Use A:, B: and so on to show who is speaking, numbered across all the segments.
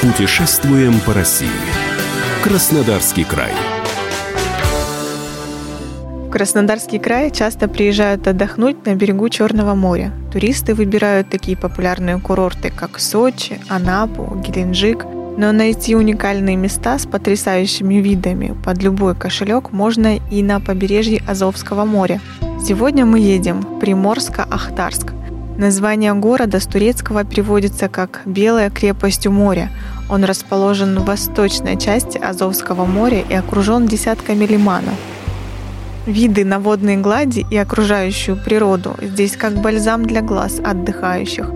A: Путешествуем по России. Краснодарский край.
B: В Краснодарский край часто приезжают отдохнуть на берегу Черного моря. Туристы выбирают такие популярные курорты, как Сочи, Анапу, Геленджик. Но найти уникальные места с потрясающими видами под любой кошелек можно и на побережье Азовского моря. Сегодня мы едем в Приморско-Ахтарск. Название города с турецкого переводится как «Белая крепость у моря». Он расположен в восточной части Азовского моря и окружен десятками лиманов. Виды на водные глади и окружающую природу здесь как бальзам для глаз отдыхающих.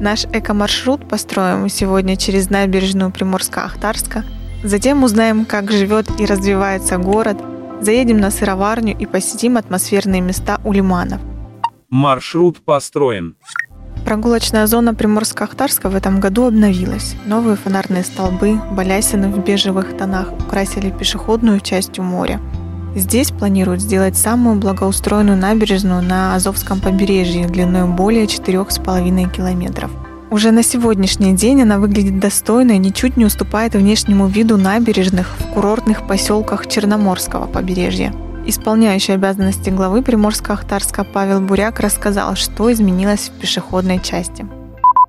B: Наш эко-маршрут построим сегодня через набережную Приморска-Ахтарска. Затем узнаем, как живет и развивается город, заедем на сыроварню и посетим атмосферные места у лиманов –
C: Маршрут построен.
B: Прогулочная зона Приморско-Ахтарска в этом году обновилась. Новые фонарные столбы, балясины в бежевых тонах украсили пешеходную часть у моря. Здесь планируют сделать самую благоустроенную набережную на Азовском побережье длиной более 4,5 километров. Уже на сегодняшний день она выглядит достойно и ничуть не уступает внешнему виду набережных в курортных поселках Черноморского побережья. Исполняющий обязанности главы Приморско-Ахтарска Павел Буряк рассказал, что изменилось в пешеходной части.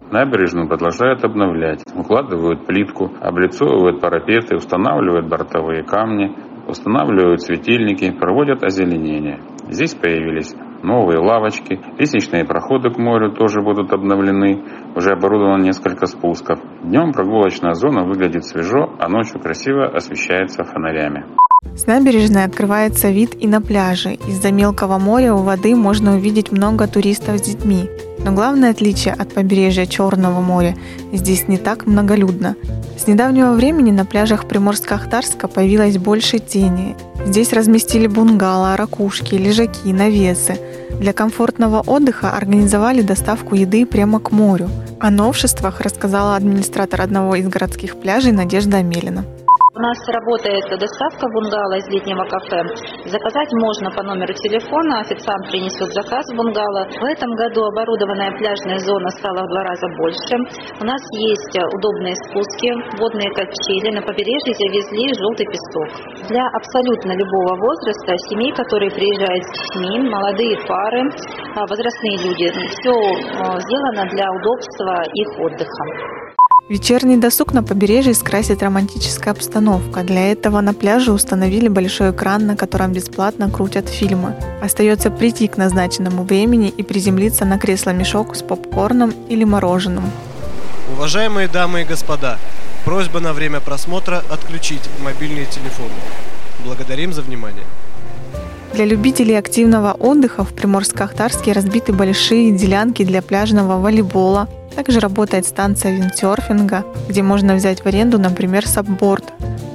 D: Набережную продолжают обновлять. Укладывают плитку, облицовывают парапеты, устанавливают бортовые камни, устанавливают светильники, проводят озеленение. Здесь появились новые лавочки, лестничные проходы к морю тоже будут обновлены, уже оборудовано несколько спусков. Днем прогулочная зона выглядит свежо, а ночью красиво освещается фонарями.
B: С набережной открывается вид и на пляже. Из-за мелкого моря у воды можно увидеть много туристов с детьми. Но главное отличие от побережья Черного моря – здесь не так многолюдно. С недавнего времени на пляжах Приморско-Ахтарска появилось больше тени. Здесь разместили бунгало, ракушки, лежаки, навесы. Для комфортного отдыха организовали доставку еды прямо к морю. О новшествах рассказала администратор одного из городских пляжей Надежда Амелина.
E: У нас работает доставка бунгало из летнего кафе. Заказать можно по номеру телефона, официант принесет заказ бунгало. В этом году оборудованная пляжная зона стала в два раза больше. У нас есть удобные спуски, водные качели. На побережье завезли желтый песок. Для абсолютно любого возраста, семей, которые приезжают с детьми, молодые пары, а, возрастные люди, все а, сделано для удобства их отдыха.
B: Вечерний досуг на побережье скрасит романтическая обстановка. Для этого на пляже установили большой экран, на котором бесплатно крутят фильмы. Остается прийти к назначенному времени и приземлиться на кресло-мешок с попкорном или мороженым.
F: Уважаемые дамы и господа, просьба на время просмотра отключить мобильные телефоны. Благодарим за внимание.
B: Для любителей активного отдыха в Приморско-Ахтарске разбиты большие делянки для пляжного волейбола, также работает станция виндсерфинга, где можно взять в аренду, например, сабборд.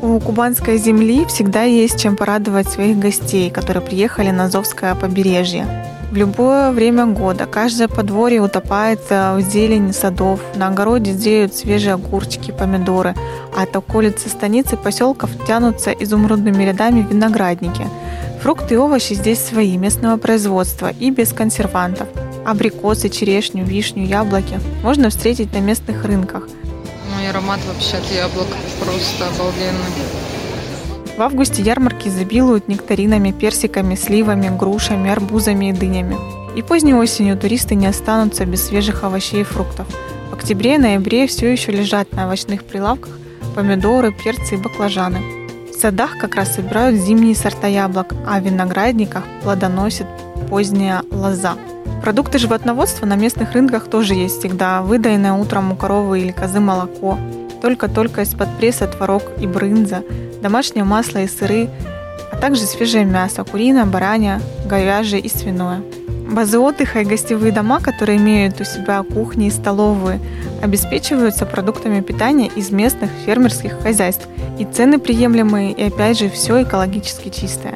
B: У кубанской земли всегда есть чем порадовать своих гостей, которые приехали на Азовское побережье. В любое время года каждое подворье утопает в зелени садов, на огороде зреют свежие огурчики, помидоры, а от околицы станицы поселков тянутся изумрудными рядами виноградники. Фрукты и овощи здесь свои, местного производства и без консервантов – абрикосы, черешню, вишню, яблоки можно встретить на местных рынках.
G: Ну и аромат вообще от яблок просто обалденный.
B: В августе ярмарки изобилуют нектаринами, персиками, сливами, грушами, арбузами и дынями. И поздней осенью туристы не останутся без свежих овощей и фруктов. В октябре и ноябре все еще лежат на овощных прилавках помидоры, перцы и баклажаны. В садах как раз собирают зимние сорта яблок, а в виноградниках плодоносит поздняя лоза – Продукты животноводства на местных рынках тоже есть всегда. Выдаянное утром у коровы или козы молоко, только-только из-под пресса творог и брынза, домашнее масло и сыры, а также свежее мясо, куриное, баранье, говяжье и свиное. Базы отдыха и гостевые дома, которые имеют у себя кухни и столовые, обеспечиваются продуктами питания из местных фермерских хозяйств. И цены приемлемые, и опять же все экологически чистое.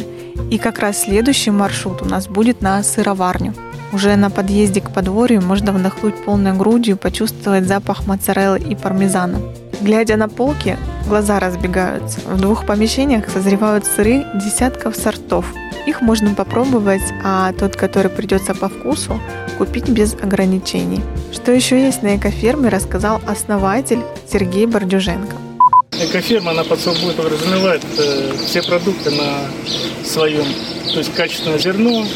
B: И как раз следующий маршрут у нас будет на сыроварню – уже на подъезде к подворью можно вдохнуть полной грудью, почувствовать запах моцареллы и пармезана. Глядя на полки, глаза разбегаются. В двух помещениях созревают сыры десятков сортов. Их можно попробовать, а тот, который придется по вкусу, купить без ограничений. Что еще есть на экоферме, рассказал основатель Сергей Бордюженко.
H: Экоферма, она под собой подразумевает э, все продукты на своем. То есть качественное зерно,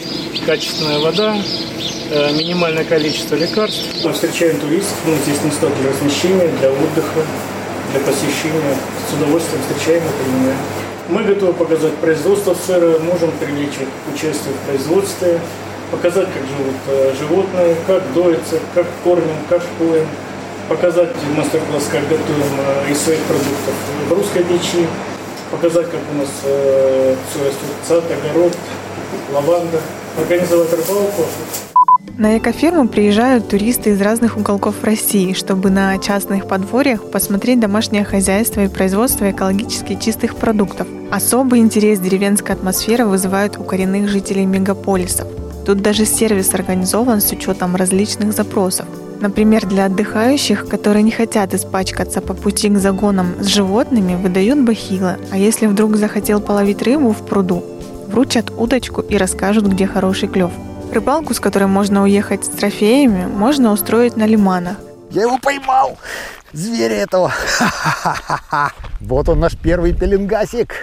H: качественная вода, э, минимальное количество лекарств. Мы встречаем туристов, ну, здесь места для размещения, для отдыха, для посещения. С удовольствием встречаем и принимаем. Мы готовы показать производство сыра, можем привлечь участие в производстве, показать, как живут э, животные, как доятся, как кормим, как поем, показать мастер-класс, как готовим э, из своих продуктов русской печи, показать, как у нас э, все растет, сад, огород, лаванда, организовать рыбалку.
B: На экоферму приезжают туристы из разных уголков России, чтобы на частных подворьях посмотреть домашнее хозяйство и производство экологически чистых продуктов. Особый интерес деревенская атмосфера вызывает у коренных жителей мегаполисов. Тут даже сервис организован с учетом различных запросов. Например, для отдыхающих, которые не хотят испачкаться по пути к загонам с животными, выдают бахилы, а если вдруг захотел половить рыбу в пруду, вручат удочку и расскажут, где хороший клев. Рыбалку, с которой можно уехать с трофеями, можно устроить на лиманах.
I: Я его поймал! Зверя этого! Вот он наш первый пеленгасик!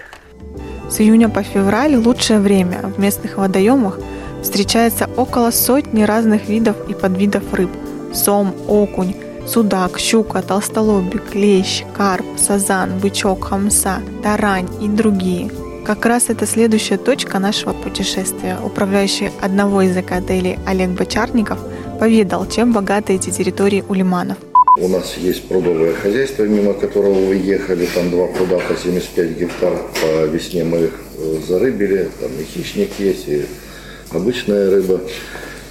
B: С июня по февраль лучшее время. В местных водоемах встречается около сотни разных видов и подвидов рыб. Сом, окунь, судак, щука, толстолобик, лещ, карп, сазан, бычок, хамса, тарань и другие – как раз это следующая точка нашего путешествия. Управляющий одного из экотелей Олег Бочарников поведал, чем богаты эти территории у лиманов.
J: У нас есть прудовое хозяйство, мимо которого вы ехали, там два пруда по 75 гектар. По весне мы их э, зарыбили, там и хищник есть, и обычная рыба.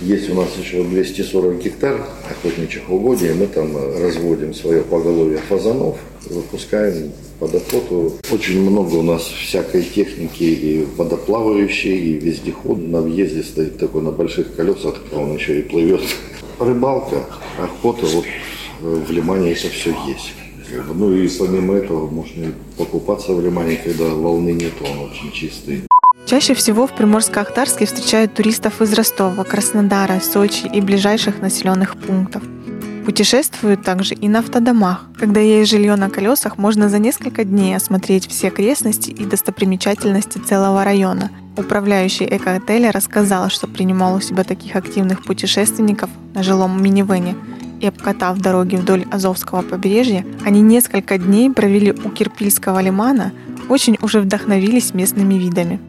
J: Есть у нас еще 240 гектар охотничьих угодий, мы там э, разводим свое поголовье фазанов, выпускаем под охоту. Очень много у нас всякой техники и водоплавающей, и вездеход на въезде стоит такой на больших колесах, он еще и плывет. Рыбалка, охота, вот э, в Лимане это все есть. Ну и помимо этого можно покупаться в Лимане, когда волны нет, он очень чистый.
B: Чаще всего в Приморско-Ахтарске встречают туристов из Ростова, Краснодара, Сочи и ближайших населенных пунктов. Путешествуют также и на автодомах. Когда есть жилье на колесах, можно за несколько дней осмотреть все окрестности и достопримечательности целого района. Управляющий эко-отеля рассказал, что принимал у себя таких активных путешественников на жилом минивене и обкатав дороги вдоль Азовского побережья, они несколько дней провели у Кирпильского лимана, очень уже вдохновились местными видами.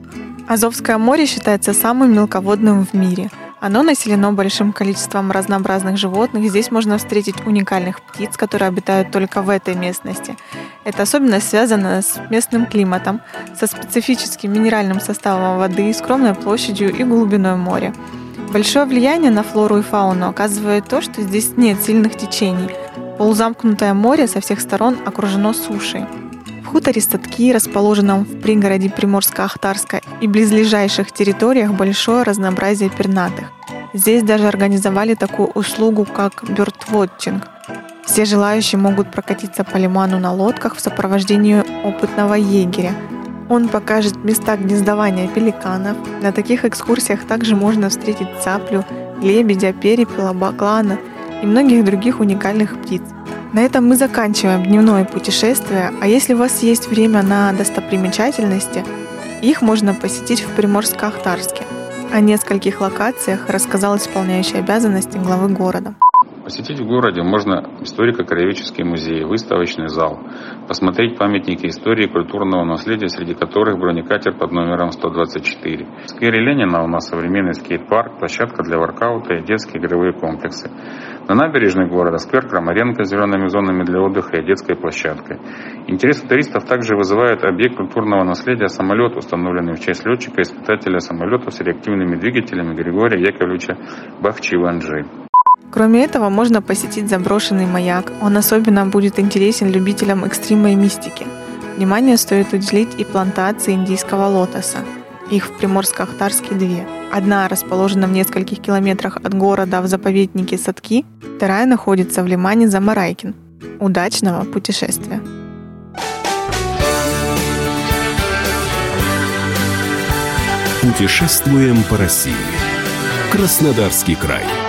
B: Азовское море считается самым мелководным в мире. Оно населено большим количеством разнообразных животных. Здесь можно встретить уникальных птиц, которые обитают только в этой местности. Это особенность связана с местным климатом, со специфическим минеральным составом воды, скромной площадью и глубиной моря. Большое влияние на флору и фауну оказывает то, что здесь нет сильных течений. Полузамкнутое море со всех сторон окружено сушей. В хуторе Статки, расположенном в пригороде Приморско-Ахтарска и близлежащих территориях большое разнообразие пернатых. Здесь даже организовали такую услугу, как бёрдвотчинг. Все желающие могут прокатиться по лиману на лодках в сопровождении опытного егеря. Он покажет места гнездования пеликанов. На таких экскурсиях также можно встретить цаплю, лебедя, перепела, баклана и многих других уникальных птиц. На этом мы заканчиваем дневное путешествие, а если у вас есть время на достопримечательности, их можно посетить в Приморско-Ахтарске. О нескольких локациях рассказал исполняющий обязанности главы города.
D: Посетить в городе можно историко-краеведческий музей, выставочный зал, посмотреть памятники истории и культурного наследия, среди которых бронекатер под номером 124. В сквере Ленина у нас современный скейт-парк, площадка для воркаута и детские игровые комплексы. На набережной города сквер Крамаренко с зелеными зонами для отдыха и детской площадкой. Интерес у туристов также вызывает объект культурного наследия самолет, установленный в честь летчика-испытателя самолетов с реактивными двигателями Григория Яковлевича Бахчи-Ванжи.
B: Кроме этого, можно посетить заброшенный маяк. Он особенно будет интересен любителям экстрима и мистики. Внимание стоит уделить и плантации индийского лотоса. Их в Приморско-Ахтарске две. Одна расположена в нескольких километрах от города в заповеднике Садки, вторая находится в лимане Замарайкин. Удачного путешествия!
A: Путешествуем по России. Краснодарский край.